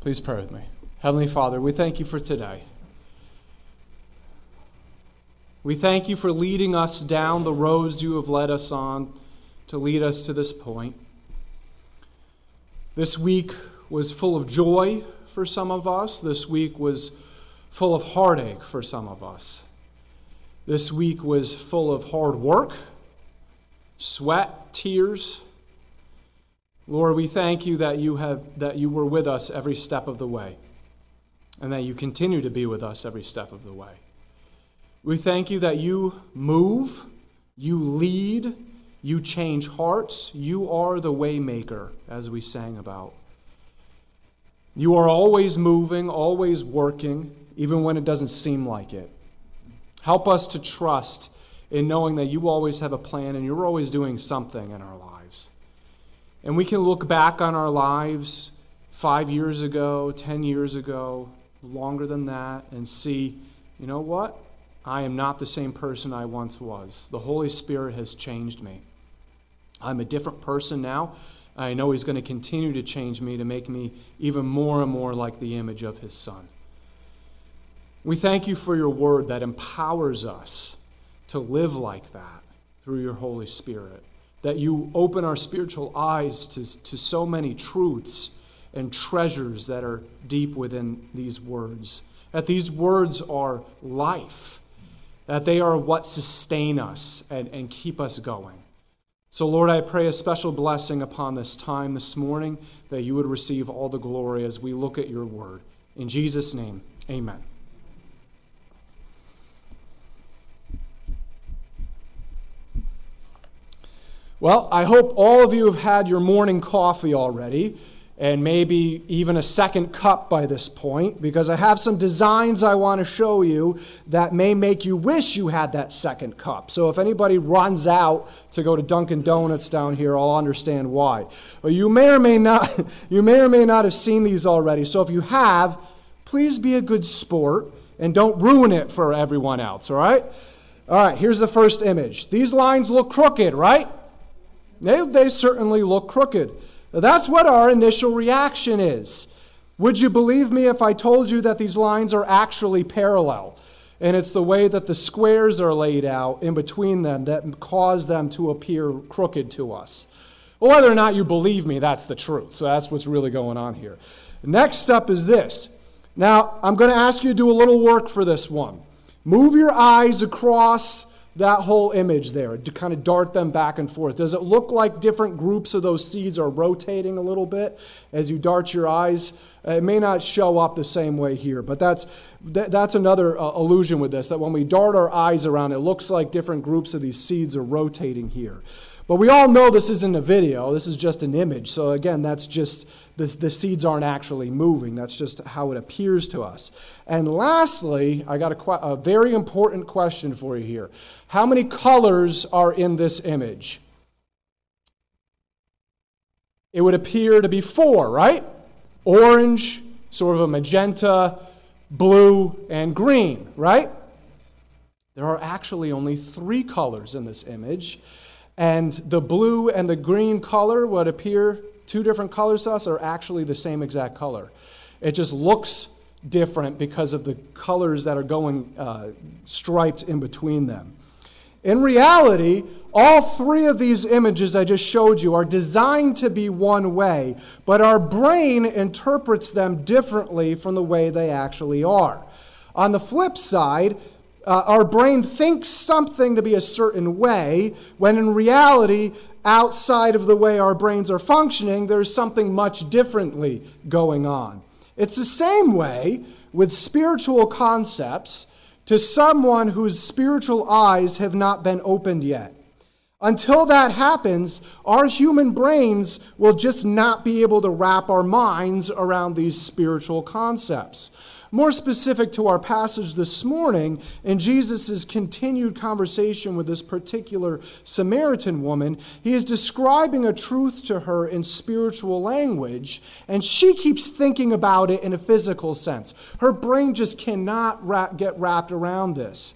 Please pray with me. Heavenly Father, we thank you for today. We thank you for leading us down the roads you have led us on to lead us to this point. This week was full of joy for some of us. This week was full of heartache for some of us. This week was full of hard work, sweat, tears. Lord, we thank you that you, have, that you were with us every step of the way and that you continue to be with us every step of the way. We thank you that you move, you lead, you change hearts. You are the waymaker, as we sang about. You are always moving, always working, even when it doesn't seem like it. Help us to trust in knowing that you always have a plan and you're always doing something in our lives. And we can look back on our lives five years ago, 10 years ago, longer than that, and see, you know what? I am not the same person I once was. The Holy Spirit has changed me. I'm a different person now. I know He's going to continue to change me to make me even more and more like the image of His Son. We thank you for your word that empowers us to live like that through your Holy Spirit. That you open our spiritual eyes to, to so many truths and treasures that are deep within these words. That these words are life, that they are what sustain us and, and keep us going. So, Lord, I pray a special blessing upon this time this morning that you would receive all the glory as we look at your word. In Jesus' name, amen. Well, I hope all of you have had your morning coffee already and maybe even a second cup by this point because I have some designs I want to show you that may make you wish you had that second cup. So if anybody runs out to go to Dunkin' Donuts down here, I'll understand why. But you may or may not you may or may not have seen these already. So if you have, please be a good sport and don't ruin it for everyone else, all right? All right, here's the first image. These lines look crooked, right? They, they certainly look crooked. That's what our initial reaction is. Would you believe me if I told you that these lines are actually parallel? And it's the way that the squares are laid out in between them that cause them to appear crooked to us. Whether or not you believe me, that's the truth. So that's what's really going on here. Next step is this. Now, I'm going to ask you to do a little work for this one. Move your eyes across that whole image there to kind of dart them back and forth? Does it look like different groups of those seeds are rotating a little bit as you dart your eyes? It may not show up the same way here, but that's, that, that's another uh, illusion with this that when we dart our eyes around, it looks like different groups of these seeds are rotating here. But we all know this isn't a video, this is just an image. So, again, that's just the, the seeds aren't actually moving. That's just how it appears to us. And lastly, I got a, a very important question for you here. How many colors are in this image? It would appear to be four, right? Orange, sort of a magenta, blue, and green, right? There are actually only three colors in this image. And the blue and the green color would appear two different colors to us are actually the same exact color. It just looks different because of the colors that are going uh, striped in between them. In reality, all three of these images I just showed you are designed to be one way, but our brain interprets them differently from the way they actually are. On the flip side, uh, our brain thinks something to be a certain way, when in reality, outside of the way our brains are functioning, there's something much differently going on. It's the same way with spiritual concepts to someone whose spiritual eyes have not been opened yet. Until that happens, our human brains will just not be able to wrap our minds around these spiritual concepts. More specific to our passage this morning, in Jesus' continued conversation with this particular Samaritan woman, he is describing a truth to her in spiritual language, and she keeps thinking about it in a physical sense. Her brain just cannot wrap, get wrapped around this.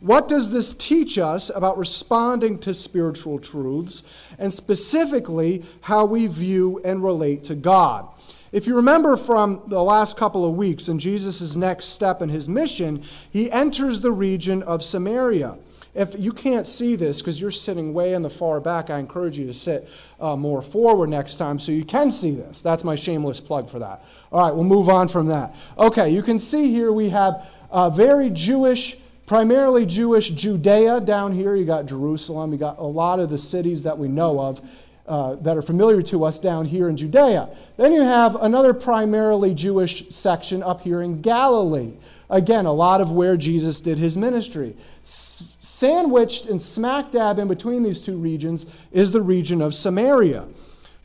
What does this teach us about responding to spiritual truths, and specifically how we view and relate to God? If you remember from the last couple of weeks in Jesus' next step in his mission, he enters the region of Samaria. If you can't see this because you're sitting way in the far back, I encourage you to sit uh, more forward next time so you can see this. That's my shameless plug for that. All right, we'll move on from that. Okay, you can see here we have a very Jewish, primarily Jewish Judea down here. You got Jerusalem, you got a lot of the cities that we know of. Uh, that are familiar to us down here in Judea. Then you have another primarily Jewish section up here in Galilee. Again, a lot of where Jesus did his ministry. S- sandwiched and smack dab in between these two regions is the region of Samaria.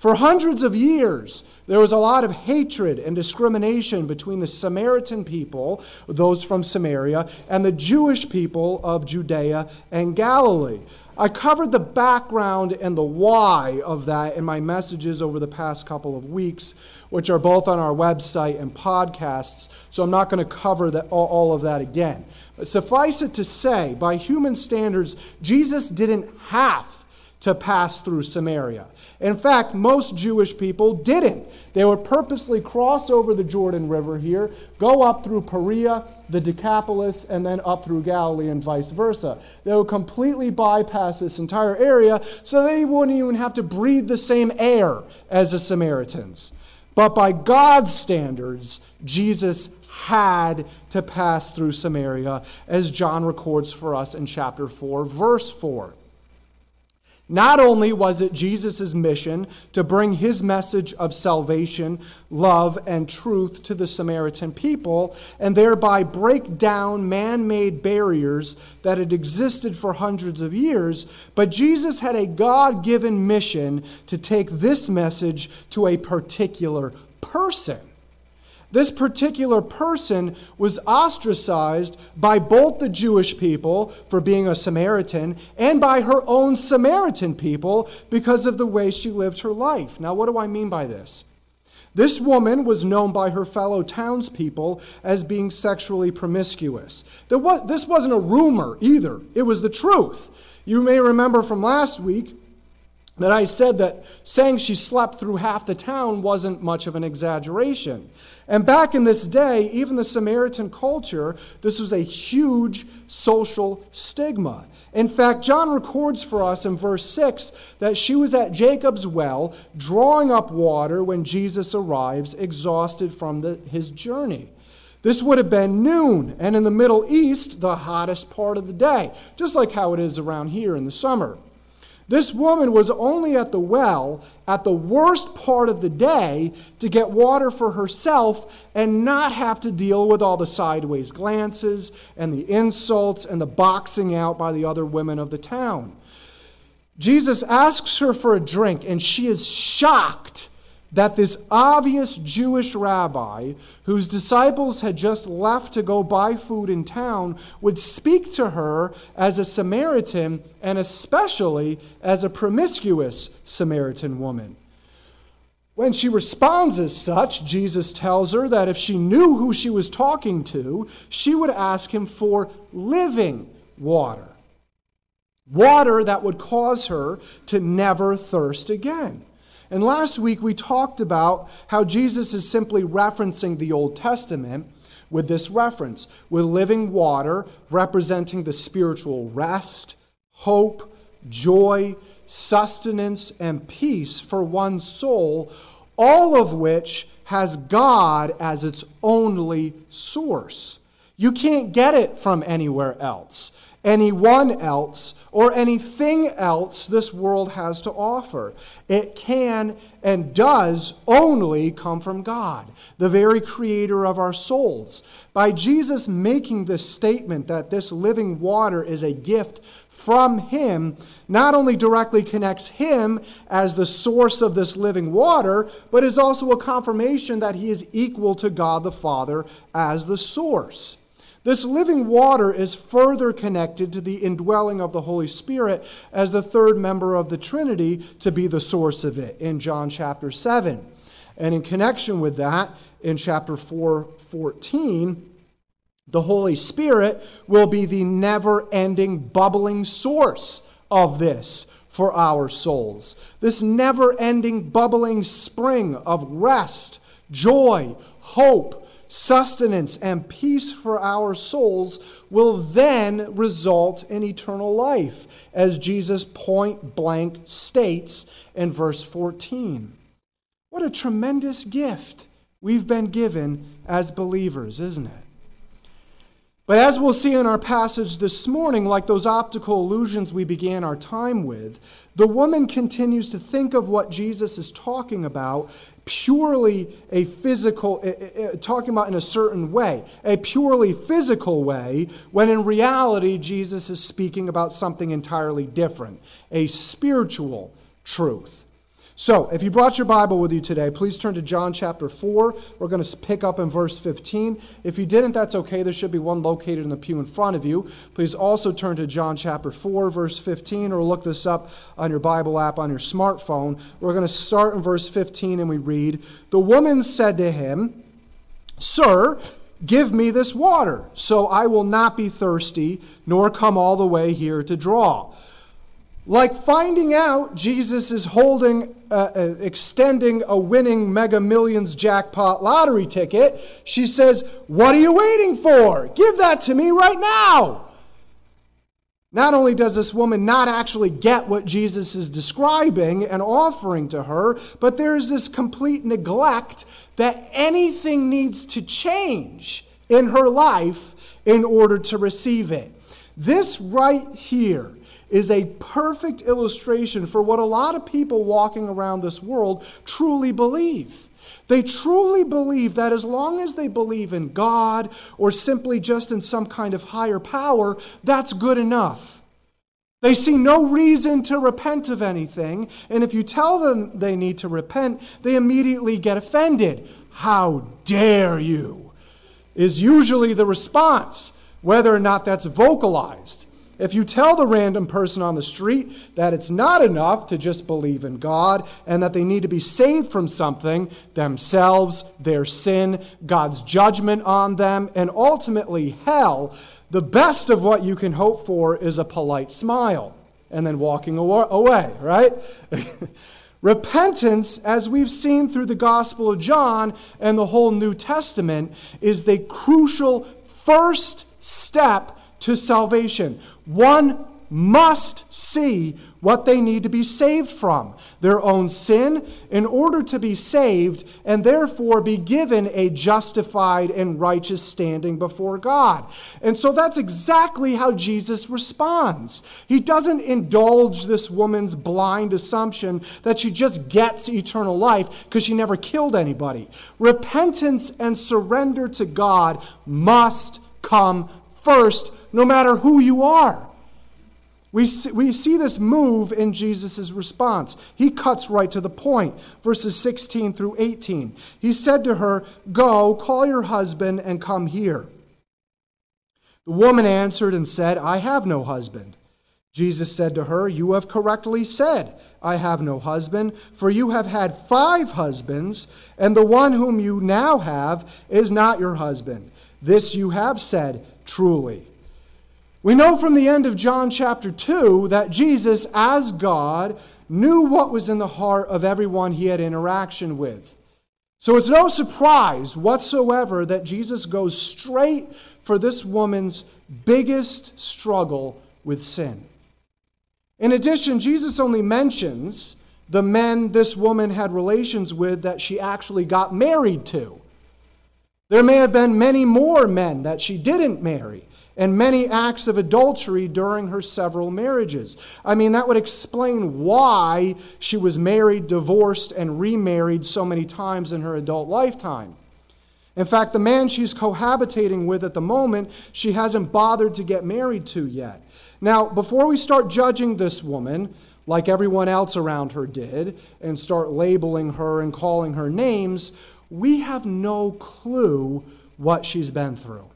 For hundreds of years, there was a lot of hatred and discrimination between the Samaritan people, those from Samaria, and the Jewish people of Judea and Galilee. I covered the background and the why of that in my messages over the past couple of weeks, which are both on our website and podcasts, so I'm not going to cover that, all of that again. But suffice it to say, by human standards, Jesus didn't have to pass through Samaria. In fact, most Jewish people didn't. They would purposely cross over the Jordan River here, go up through Perea, the Decapolis, and then up through Galilee and vice versa. They would completely bypass this entire area so they wouldn't even have to breathe the same air as the Samaritans. But by God's standards, Jesus had to pass through Samaria, as John records for us in chapter 4, verse 4. Not only was it Jesus' mission to bring his message of salvation, love, and truth to the Samaritan people, and thereby break down man made barriers that had existed for hundreds of years, but Jesus had a God given mission to take this message to a particular person. This particular person was ostracized by both the Jewish people for being a Samaritan and by her own Samaritan people because of the way she lived her life. Now, what do I mean by this? This woman was known by her fellow townspeople as being sexually promiscuous. This wasn't a rumor either, it was the truth. You may remember from last week that I said that saying she slept through half the town wasn't much of an exaggeration. And back in this day, even the Samaritan culture, this was a huge social stigma. In fact, John records for us in verse 6 that she was at Jacob's well drawing up water when Jesus arrives, exhausted from the, his journey. This would have been noon, and in the Middle East, the hottest part of the day, just like how it is around here in the summer. This woman was only at the well at the worst part of the day to get water for herself and not have to deal with all the sideways glances and the insults and the boxing out by the other women of the town. Jesus asks her for a drink, and she is shocked that this obvious Jewish rabbi, whose disciples had just left to go buy food in town, would speak to her as a Samaritan and especially as a promiscuous Samaritan woman. When she responds as such, Jesus tells her that if she knew who she was talking to, she would ask him for living water. Water that would cause her to never thirst again. And last week we talked about how Jesus is simply referencing the Old Testament with this reference, with living water representing the spiritual rest, hope, joy, sustenance, and peace for one's soul, all of which has God as its only source. You can't get it from anywhere else anyone else or anything else this world has to offer. It can and does only come from God, the very creator of our souls. By Jesus making this statement that this living water is a gift from Him, not only directly connects Him as the source of this living water, but is also a confirmation that He is equal to God the Father as the source. This living water is further connected to the indwelling of the Holy Spirit as the third member of the Trinity to be the source of it in John chapter 7. And in connection with that, in chapter 4 14, the Holy Spirit will be the never ending, bubbling source of this for our souls. This never ending, bubbling spring of rest joy, hope, sustenance, and peace for our souls will then result in eternal life, as Jesus point blank states in verse 14. What a tremendous gift we've been given as believers, isn't it? But as we'll see in our passage this morning, like those optical illusions we began our time with, the woman continues to think of what Jesus is talking about purely a physical, uh, uh, talking about in a certain way, a purely physical way, when in reality, Jesus is speaking about something entirely different, a spiritual truth. So, if you brought your Bible with you today, please turn to John chapter 4. We're going to pick up in verse 15. If you didn't, that's okay. There should be one located in the pew in front of you. Please also turn to John chapter 4, verse 15, or look this up on your Bible app on your smartphone. We're going to start in verse 15 and we read The woman said to him, Sir, Give me this water, so I will not be thirsty, nor come all the way here to draw. Like finding out Jesus is holding, uh, uh, extending a winning mega millions jackpot lottery ticket, she says, What are you waiting for? Give that to me right now. Not only does this woman not actually get what Jesus is describing and offering to her, but there is this complete neglect that anything needs to change in her life in order to receive it. This right here is a perfect illustration for what a lot of people walking around this world truly believe. They truly believe that as long as they believe in God or simply just in some kind of higher power, that's good enough. They see no reason to repent of anything, and if you tell them they need to repent, they immediately get offended. How dare you? Is usually the response, whether or not that's vocalized. If you tell the random person on the street that it's not enough to just believe in God and that they need to be saved from something themselves, their sin, God's judgment on them, and ultimately hell the best of what you can hope for is a polite smile and then walking away, right? Repentance, as we've seen through the Gospel of John and the whole New Testament, is the crucial first step to salvation. One must see what they need to be saved from their own sin in order to be saved and therefore be given a justified and righteous standing before God. And so that's exactly how Jesus responds. He doesn't indulge this woman's blind assumption that she just gets eternal life because she never killed anybody. Repentance and surrender to God must come first, no matter who you are. We see, we see this move in Jesus' response. He cuts right to the point. Verses 16 through 18. He said to her, Go, call your husband and come here. The woman answered and said, I have no husband. Jesus said to her, You have correctly said, I have no husband, for you have had five husbands, and the one whom you now have is not your husband. This you have said truly. We know from the end of John chapter 2 that Jesus, as God, knew what was in the heart of everyone he had interaction with. So it's no surprise whatsoever that Jesus goes straight for this woman's biggest struggle with sin. In addition, Jesus only mentions the men this woman had relations with that she actually got married to. There may have been many more men that she didn't marry and many acts of adultery during her several marriages. I mean, that would explain why she was married, divorced, and remarried so many times in her adult lifetime. In fact, the man she's cohabitating with at the moment, she hasn't bothered to get married to yet. Now, before we start judging this woman, like everyone else around her did, and start labeling her and calling her names, we have no clue what she's been through.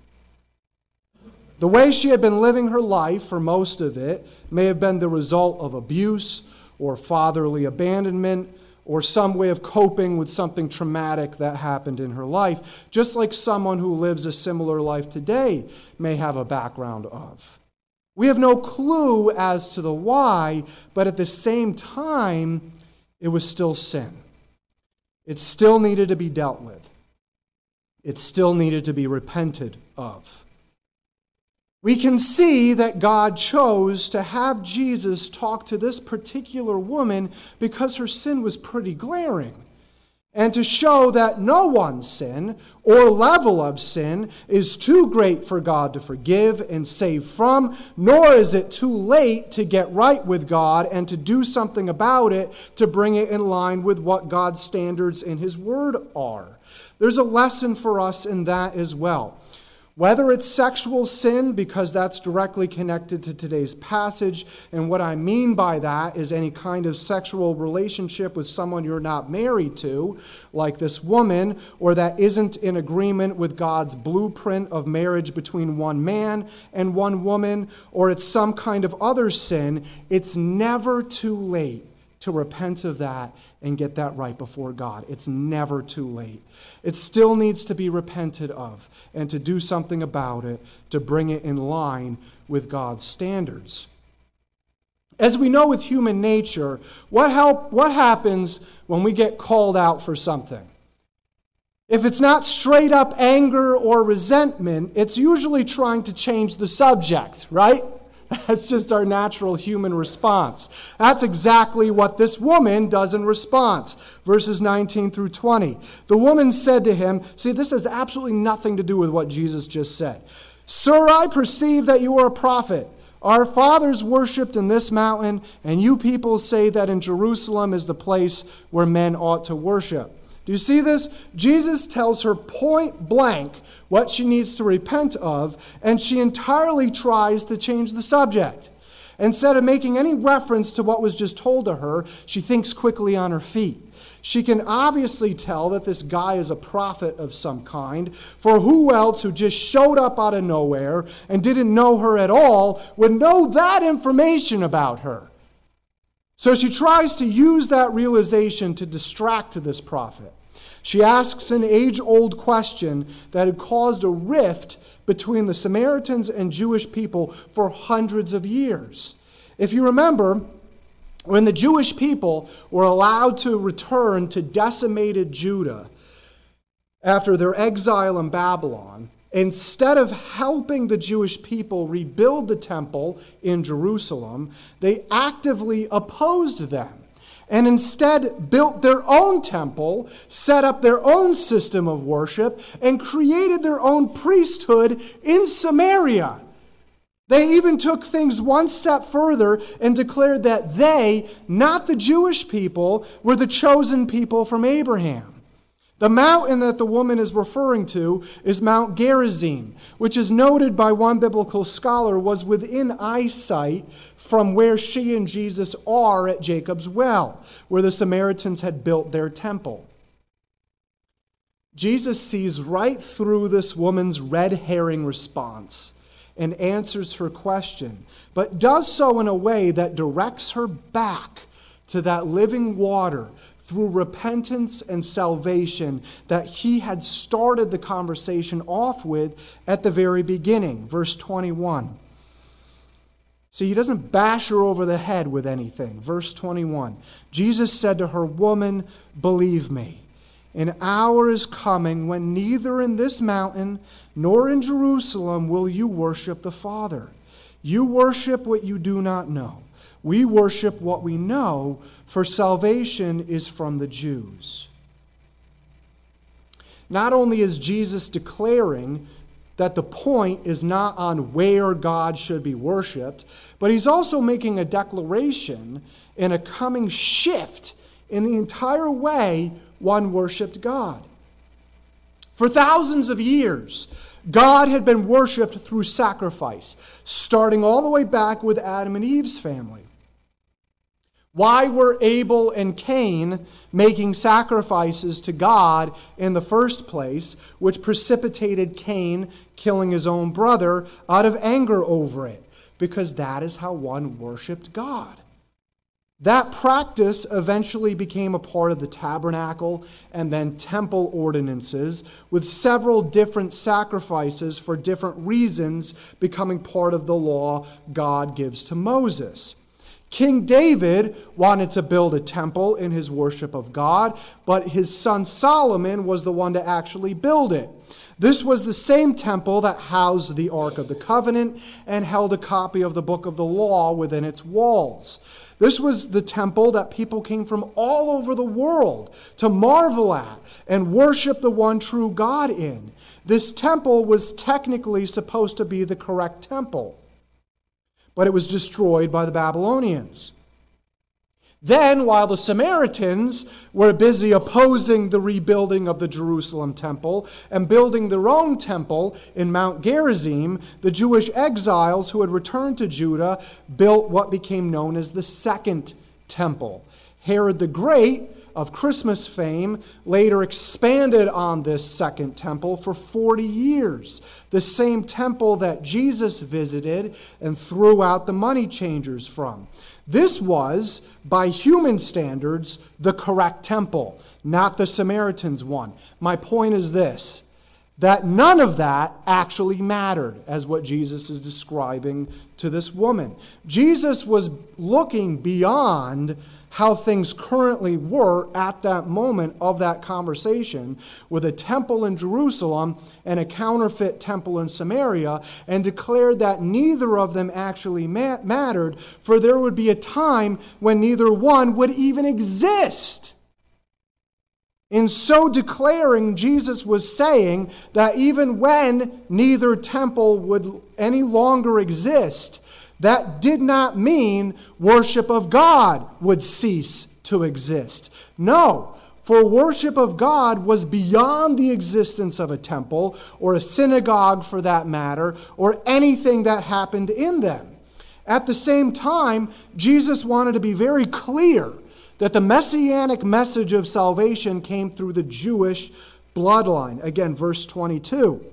The way she had been living her life for most of it may have been the result of abuse or fatherly abandonment or some way of coping with something traumatic that happened in her life, just like someone who lives a similar life today may have a background of. We have no clue as to the why, but at the same time, it was still sin. It still needed to be dealt with. It still needed to be repented of. We can see that God chose to have Jesus talk to this particular woman because her sin was pretty glaring and to show that no one's sin or level of sin is too great for God to forgive and save from, nor is it too late to get right with God and to do something about it to bring it in line with what God's standards in His Word are. There's a lesson for us in that as well. Whether it's sexual sin, because that's directly connected to today's passage, and what I mean by that is any kind of sexual relationship with someone you're not married to, like this woman, or that isn't in agreement with God's blueprint of marriage between one man and one woman, or it's some kind of other sin, it's never too late to repent of that and get that right before God. It's never too late. It still needs to be repented of and to do something about it to bring it in line with God's standards. As we know with human nature, what, help, what happens when we get called out for something? If it's not straight up anger or resentment, it's usually trying to change the subject, right? That's just our natural human response. That's exactly what this woman does in response. Verses 19 through 20. The woman said to him, See, this has absolutely nothing to do with what Jesus just said. Sir, I perceive that you are a prophet. Our fathers worshipped in this mountain, and you people say that in Jerusalem is the place where men ought to worship. Do you see this? Jesus tells her point blank what she needs to repent of, and she entirely tries to change the subject. Instead of making any reference to what was just told to her, she thinks quickly on her feet. She can obviously tell that this guy is a prophet of some kind, for who else who just showed up out of nowhere and didn't know her at all would know that information about her? So she tries to use that realization to distract this prophet. She asks an age old question that had caused a rift between the Samaritans and Jewish people for hundreds of years. If you remember, when the Jewish people were allowed to return to decimated Judah after their exile in Babylon, instead of helping the Jewish people rebuild the temple in Jerusalem, they actively opposed them and instead built their own temple, set up their own system of worship, and created their own priesthood in Samaria. They even took things one step further and declared that they, not the Jewish people, were the chosen people from Abraham. The mountain that the woman is referring to is Mount Gerizim, which is noted by one biblical scholar was within eyesight from where she and Jesus are at Jacob's well, where the Samaritans had built their temple. Jesus sees right through this woman's red herring response and answers her question, but does so in a way that directs her back to that living water through repentance and salvation that he had started the conversation off with at the very beginning. Verse 21. See, he doesn't bash her over the head with anything. Verse 21 Jesus said to her, Woman, believe me, an hour is coming when neither in this mountain nor in Jerusalem will you worship the Father. You worship what you do not know. We worship what we know, for salvation is from the Jews. Not only is Jesus declaring that the point is not on where God should be worshiped, but he's also making a declaration in a coming shift in the entire way one worshiped God. For thousands of years, God had been worshiped through sacrifice, starting all the way back with Adam and Eve's family. Why were Abel and Cain making sacrifices to God in the first place, which precipitated Cain killing his own brother out of anger over it? Because that is how one worshiped God. That practice eventually became a part of the tabernacle and then temple ordinances, with several different sacrifices for different reasons becoming part of the law God gives to Moses. King David wanted to build a temple in his worship of God, but his son Solomon was the one to actually build it. This was the same temple that housed the Ark of the Covenant and held a copy of the book of the law within its walls. This was the temple that people came from all over the world to marvel at and worship the one true God in. This temple was technically supposed to be the correct temple, but it was destroyed by the Babylonians. Then, while the Samaritans were busy opposing the rebuilding of the Jerusalem temple and building their own temple in Mount Gerizim, the Jewish exiles who had returned to Judah built what became known as the Second Temple. Herod the Great of Christmas fame later expanded on this second temple for 40 years, the same temple that Jesus visited and threw out the money changers from. This was, by human standards, the correct temple, not the Samaritans' one. My point is this that none of that actually mattered, as what Jesus is describing to this woman. Jesus was looking beyond how things currently were at that moment of that conversation with a temple in Jerusalem and a counterfeit temple in Samaria and declared that neither of them actually ma- mattered, for there would be a time when neither one would even exist. In so declaring, Jesus was saying that even when neither temple would any longer exist, that did not mean worship of God would cease to exist. No, for worship of God was beyond the existence of a temple or a synagogue for that matter, or anything that happened in them. At the same time, Jesus wanted to be very clear that the messianic message of salvation came through the Jewish bloodline. Again, verse 22.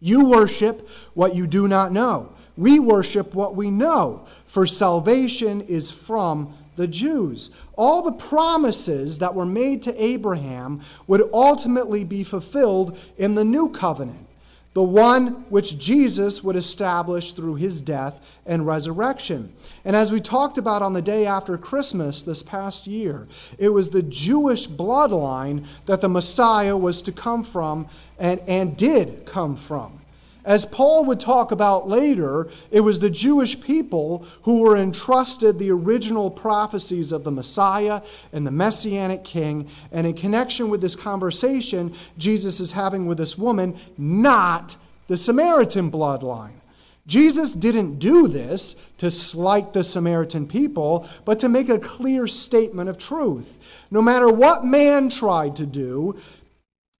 You worship what you do not know. We worship what we know, for salvation is from the Jews. All the promises that were made to Abraham would ultimately be fulfilled in the new covenant, the one which Jesus would establish through his death and resurrection. And as we talked about on the day after Christmas this past year, it was the Jewish bloodline that the Messiah was to come from and, and did come from. As Paul would talk about later, it was the Jewish people who were entrusted the original prophecies of the Messiah and the Messianic King. And in connection with this conversation Jesus is having with this woman, not the Samaritan bloodline. Jesus didn't do this to slight the Samaritan people, but to make a clear statement of truth. No matter what man tried to do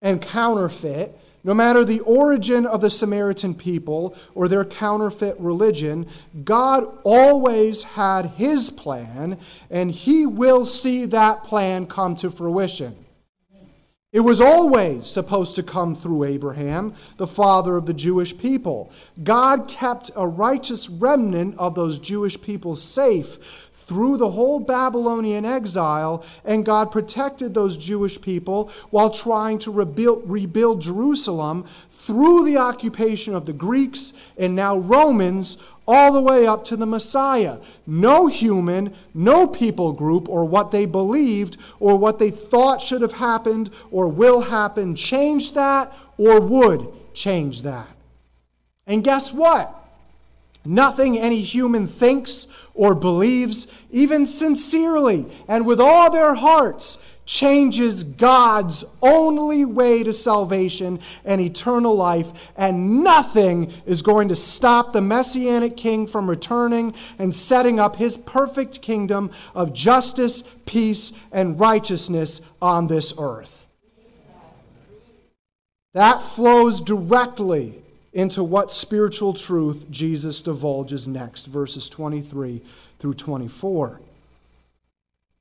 and counterfeit, no matter the origin of the Samaritan people or their counterfeit religion, God always had his plan, and he will see that plan come to fruition. It was always supposed to come through Abraham, the father of the Jewish people. God kept a righteous remnant of those Jewish people safe through the whole Babylonian exile, and God protected those Jewish people while trying to rebuild, rebuild Jerusalem through the occupation of the Greeks and now Romans all the way up to the Messiah. No human, no people group, or what they believed, or what they thought should have happened, or will happen, changed that, or would change that. And guess what? Nothing any human thinks or believes, even sincerely and with all their hearts, changes God's only way to salvation and eternal life, and nothing is going to stop the Messianic King from returning and setting up his perfect kingdom of justice, peace, and righteousness on this earth. That flows directly into what spiritual truth Jesus divulges next, verses 23 through 24.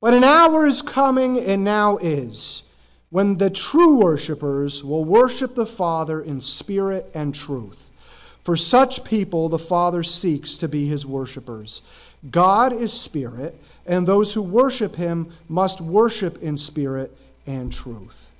But an hour is coming, and now is, when the true worshippers will worship the Father in spirit and truth. For such people, the Father seeks to be his worshippers. God is spirit, and those who worship him must worship in spirit and truth.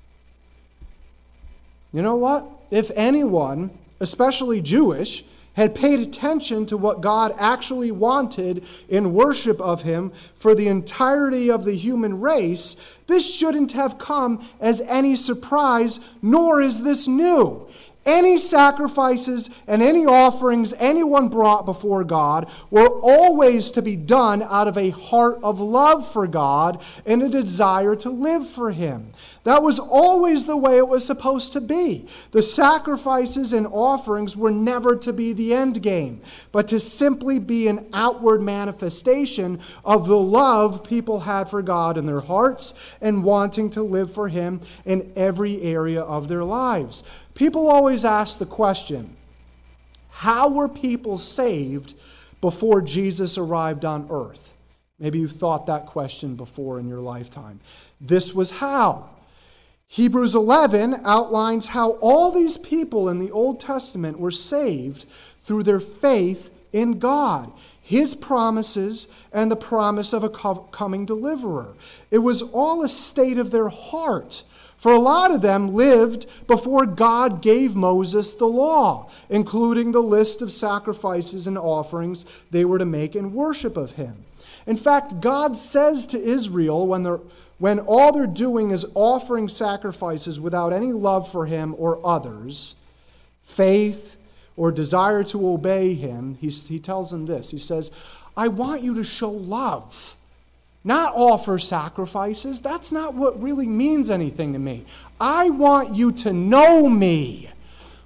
You know what? If anyone especially Jewish, had paid attention to what God actually wanted in worship of Him for the entirety of the human race, this shouldn't have come as any surprise, nor is this new. Any sacrifices and any offerings anyone brought before God were always to be done out of a heart of love for God and a desire to live for Him. That was always the way it was supposed to be. The sacrifices and offerings were never to be the end game, but to simply be an outward manifestation of the love people had for God in their hearts and wanting to live for Him in every area of their lives. People always ask the question how were people saved before Jesus arrived on earth? Maybe you've thought that question before in your lifetime. This was how. Hebrews 11 outlines how all these people in the Old Testament were saved through their faith in God, His promises, and the promise of a coming deliverer. It was all a state of their heart. For a lot of them lived before God gave Moses the law, including the list of sacrifices and offerings they were to make in worship of Him. In fact, God says to Israel when they're when all they're doing is offering sacrifices without any love for him or others, faith, or desire to obey him, he, he tells them this. He says, I want you to show love, not offer sacrifices. That's not what really means anything to me. I want you to know me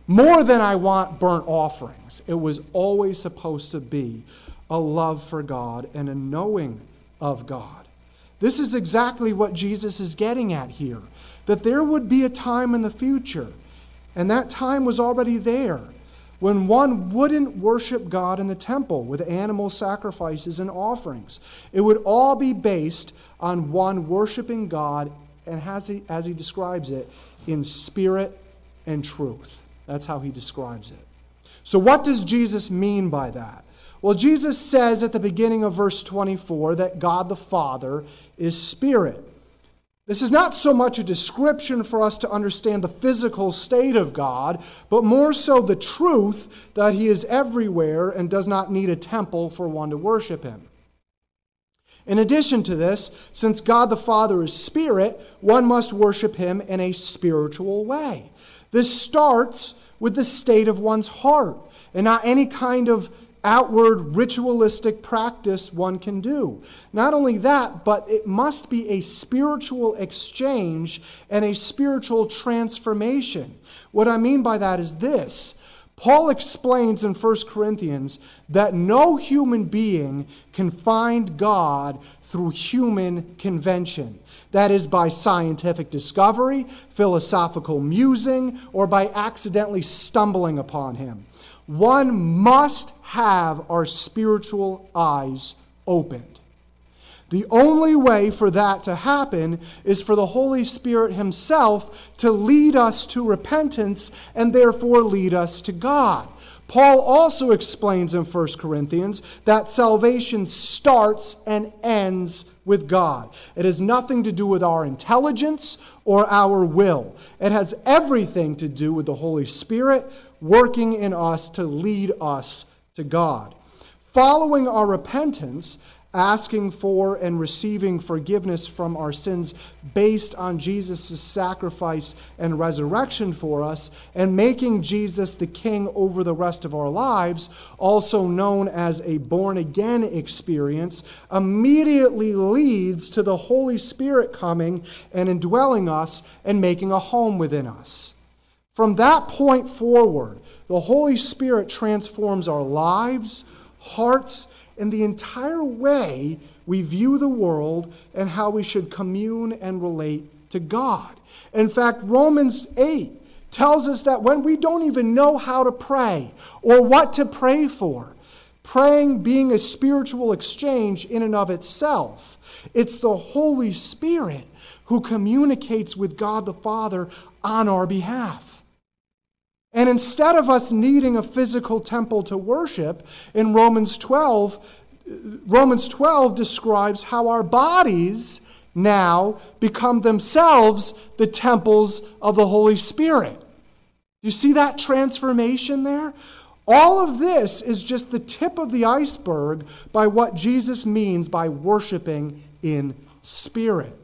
more than I want burnt offerings. It was always supposed to be a love for God and a knowing of God. This is exactly what Jesus is getting at here that there would be a time in the future, and that time was already there, when one wouldn't worship God in the temple with animal sacrifices and offerings. It would all be based on one worshiping God, and as he, as he describes it, in spirit and truth. That's how he describes it. So, what does Jesus mean by that? Well, Jesus says at the beginning of verse 24 that God the Father is spirit. This is not so much a description for us to understand the physical state of God, but more so the truth that He is everywhere and does not need a temple for one to worship Him. In addition to this, since God the Father is spirit, one must worship Him in a spiritual way. This starts with the state of one's heart and not any kind of outward ritualistic practice one can do. Not only that, but it must be a spiritual exchange and a spiritual transformation. What I mean by that is this. Paul explains in 1 Corinthians that no human being can find God through human convention. That is, by scientific discovery, philosophical musing, or by accidentally stumbling upon him. One must have our spiritual eyes opened. The only way for that to happen is for the Holy Spirit Himself to lead us to repentance and therefore lead us to God. Paul also explains in 1 Corinthians that salvation starts and ends with God. It has nothing to do with our intelligence or our will, it has everything to do with the Holy Spirit working in us to lead us to God. Following our repentance, asking for and receiving forgiveness from our sins based on Jesus' sacrifice and resurrection for us, and making Jesus the King over the rest of our lives, also known as a born again experience, immediately leads to the Holy Spirit coming and indwelling us and making a home within us. From that point forward, the Holy Spirit transforms our lives, hearts, and the entire way we view the world and how we should commune and relate to God. In fact, Romans 8 tells us that when we don't even know how to pray or what to pray for, praying being a spiritual exchange in and of itself, it's the Holy Spirit who communicates with God the Father on our behalf. And instead of us needing a physical temple to worship, in Romans 12, Romans 12 describes how our bodies now become themselves the temples of the Holy Spirit. You see that transformation there? All of this is just the tip of the iceberg by what Jesus means by worshiping in spirit.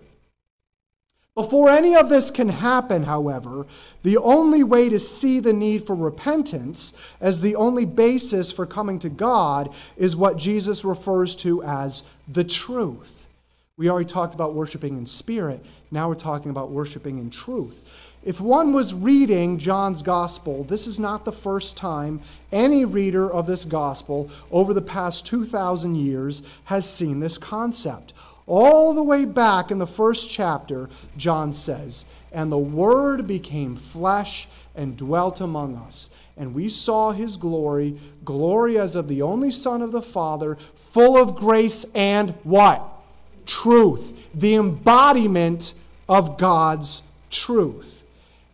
Before any of this can happen, however, the only way to see the need for repentance as the only basis for coming to God is what Jesus refers to as the truth. We already talked about worshiping in spirit. Now we're talking about worshiping in truth. If one was reading John's gospel, this is not the first time any reader of this gospel over the past 2,000 years has seen this concept. All the way back in the first chapter, John says, And the Word became flesh and dwelt among us. And we saw his glory, glory as of the only Son of the Father, full of grace and what? Truth. The embodiment of God's truth.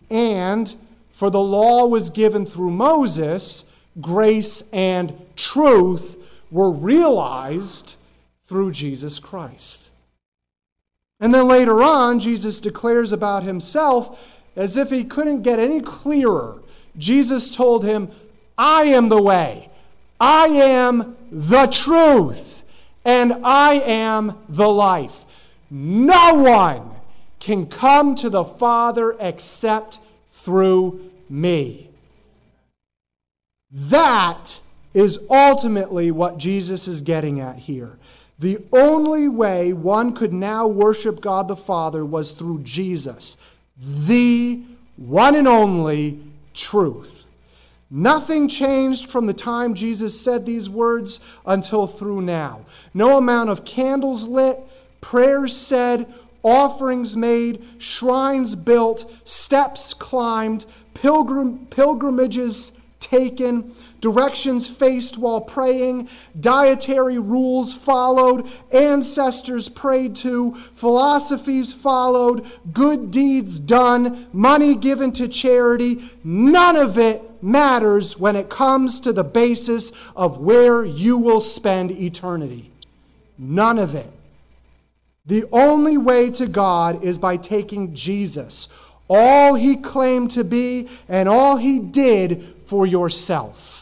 And for the law was given through Moses, grace and truth were realized through Jesus Christ. And then later on, Jesus declares about himself as if he couldn't get any clearer. Jesus told him, I am the way, I am the truth, and I am the life. No one can come to the Father except through me. That is ultimately what Jesus is getting at here. The only way one could now worship God the Father was through Jesus, the one and only truth. Nothing changed from the time Jesus said these words until through now. No amount of candles lit, prayers said, offerings made, shrines built, steps climbed, pilgrim, pilgrimages taken, directions faced while praying, dietary rules followed, ancestors prayed to, philosophies followed, good deeds done, money given to charity. None of it matters when it comes to the basis of where you will spend eternity. None of it. The only way to God is by taking Jesus, all he claimed to be and all he did for yourself.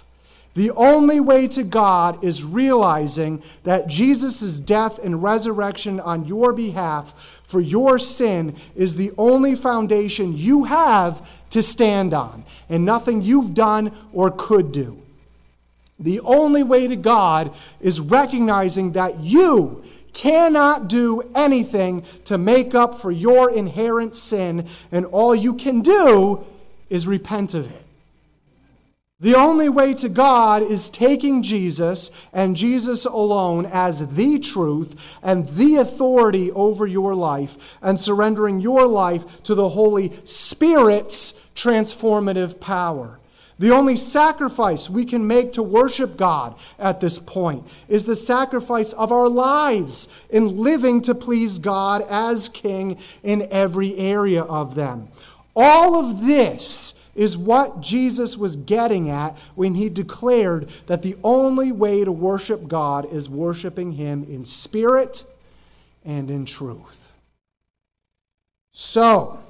The only way to God is realizing that Jesus' death and resurrection on your behalf for your sin is the only foundation you have to stand on, and nothing you've done or could do. The only way to God is recognizing that you cannot do anything to make up for your inherent sin, and all you can do is repent of it. The only way to God is taking Jesus and Jesus alone as the truth and the authority over your life and surrendering your life to the Holy Spirit's transformative power. The only sacrifice we can make to worship God at this point is the sacrifice of our lives in living to please God as King in every area of them. All of this is what Jesus was getting at when he declared that the only way to worship God is worshiping him in spirit and in truth. So,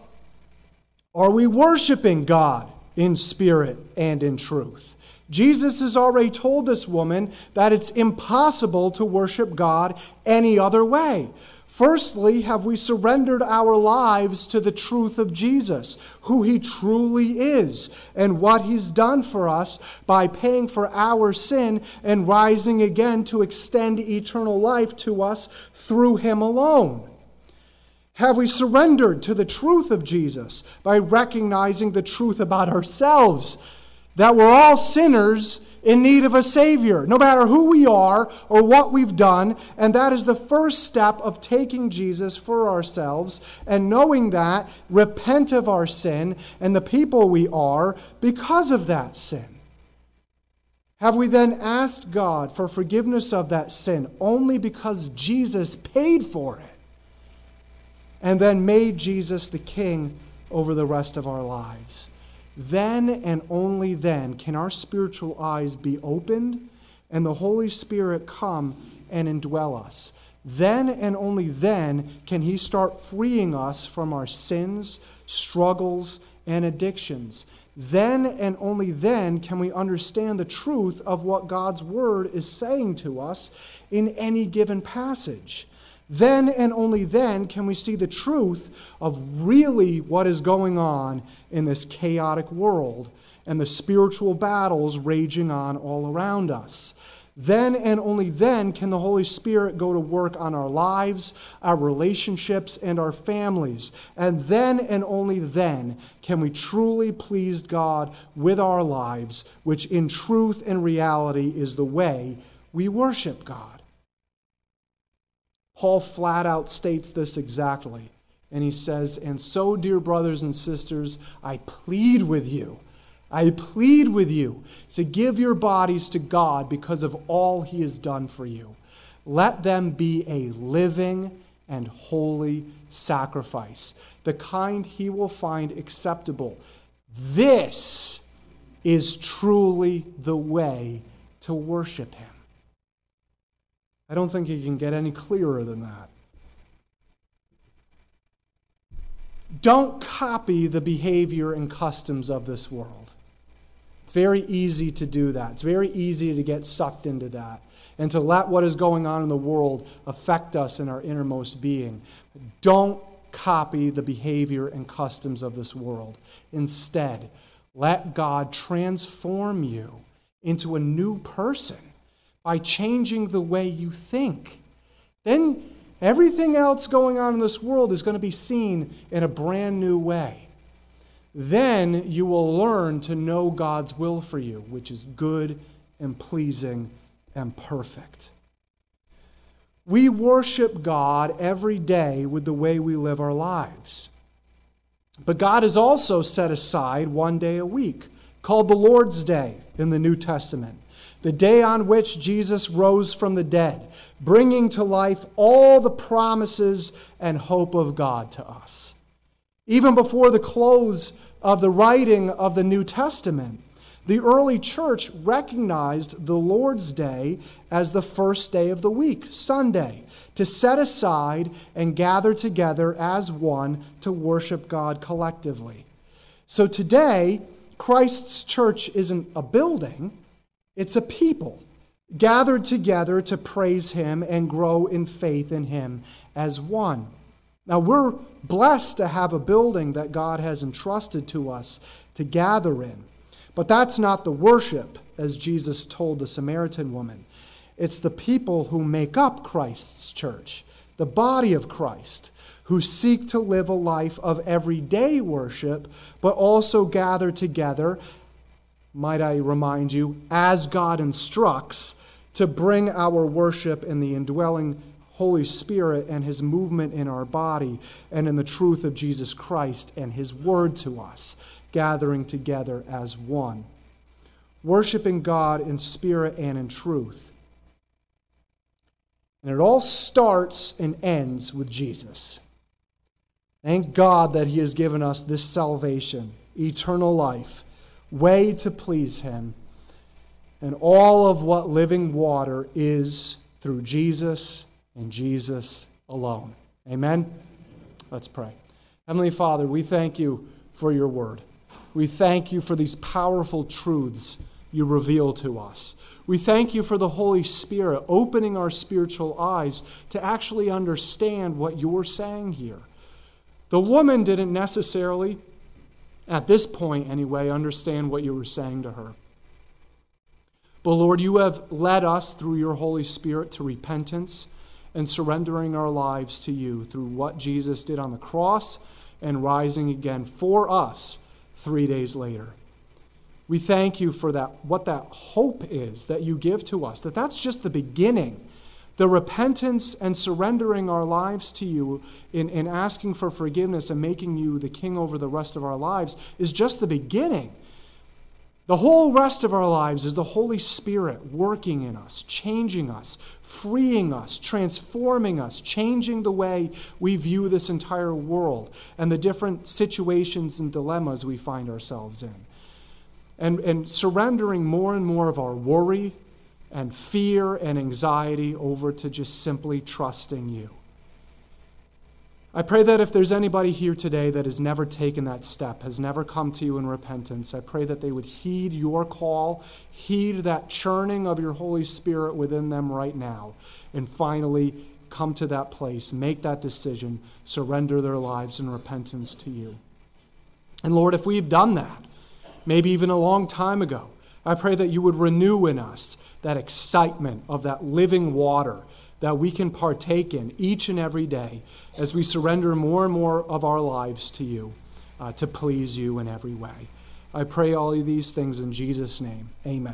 are we worshiping God in spirit and in truth? Jesus has already told this woman that it's impossible to worship God any other way. Firstly, have we surrendered our lives to the truth of Jesus, who he truly is, and what he's done for us by paying for our sin and rising again to extend eternal life to us through him alone? Have we surrendered to the truth of Jesus by recognizing the truth about ourselves, that we're all sinners in need of a Savior, no matter who we are or what we've done. And that is the first step of taking Jesus for ourselves and knowing that, repent of our sin and the people we are because of that sin. Have we then asked God for forgiveness of that sin only because Jesus paid for it? And then made Jesus the King over the rest of our lives? Then and only then can our spiritual eyes be opened and the Holy Spirit come and indwell us. Then and only then can He start freeing us from our sins, struggles, and addictions. Then and only then can we understand the truth of what God's Word is saying to us in any given passage. Then and only then can we see the truth of really what is going on in this chaotic world and the spiritual battles raging on all around us. Then and only then can the Holy Spirit go to work on our lives, our relationships, and our families. And then and only then can we truly please God with our lives, which in truth and reality is the way we worship God. Paul flat out states this exactly. And he says, And so, dear brothers and sisters, I plead with you I plead with you to give your bodies to God because of all he has done for you. Let them be a living and holy sacrifice, the kind he will find acceptable. This is truly the way to worship him. I don't think it can get any clearer than that. Don't copy the behavior and customs of this world. It's very easy to do that. It's very easy to get sucked into that and to let what is going on in the world affect us in our innermost being. Don't copy the behavior and customs of this world. Instead, let God transform you into a new person by changing the way you think. Then everything else going on in this world is going to be seen in a brand new way then you will learn to know God's will for you, which is good and pleasing and perfect. We worship God every day with the way we live our lives. But God has also set aside one day a week, called the Lord's Day in the New Testament, the day on which Jesus rose from the dead, bringing to life all the promises and hope of God to us. Even before the close of the writing of the New Testament, the early church recognized the Lord's Day as the first day of the week, Sunday, to set aside and gather together as one to worship God collectively. So today, Christ's church isn't a building, it's a people gathered together to praise Him and grow in faith in Him as one. Now, we're blessed to have a building that God has entrusted to us to gather in. But that's not the worship, as Jesus told the Samaritan woman. It's the people who make up Christ's church, the body of Christ, who seek to live a life of everyday worship, but also gather together, might I remind you, as God instructs, to bring our worship in the indwelling Holy Spirit and His movement in our body and in the truth of Jesus Christ and His word to us, gathering together as one. Worshiping God in spirit and in truth. And it all starts and ends with Jesus. Thank God that He has given us this salvation, eternal life, way to please Him. And all of what living water is through Jesus and Jesus alone. Amen? Let's pray. Heavenly Father, we thank you for your word. We thank you for these powerful truths you reveal to us. We thank you for the Holy Spirit opening our spiritual eyes to actually understand what you're saying here. The woman didn't necessarily, at this point anyway, understand what you were saying to her. But Lord, you have led us through your Holy Spirit to repentance and surrendering our lives to you through what Jesus did on the cross and rising again for us three days later. We thank you for that, what that hope is that you give to us, that that's just the beginning. The repentance and surrendering our lives to you in, in asking for forgiveness and making you the king over the rest of our lives is just the beginning. The whole rest of our lives is the Holy Spirit working in us, changing us, freeing us, transforming us, changing the way we view this entire world and the different situations and dilemmas we find ourselves in. And, and surrendering more and more of our worry and fear and anxiety over to just simply trusting you. I pray that if there's anybody here today that has never taken that step, has never come to you in repentance, I pray that they would heed your call, heed that churning of your Holy Spirit within them right now, and finally come to that place, make that decision, surrender their lives in repentance to you. And Lord, if we've done that, maybe even a long time ago, I pray that you would renew in us that excitement of that living water that we can partake in each and every day as we surrender more and more of our lives to you uh, to please you in every way. I pray all of these things in Jesus' name. Amen.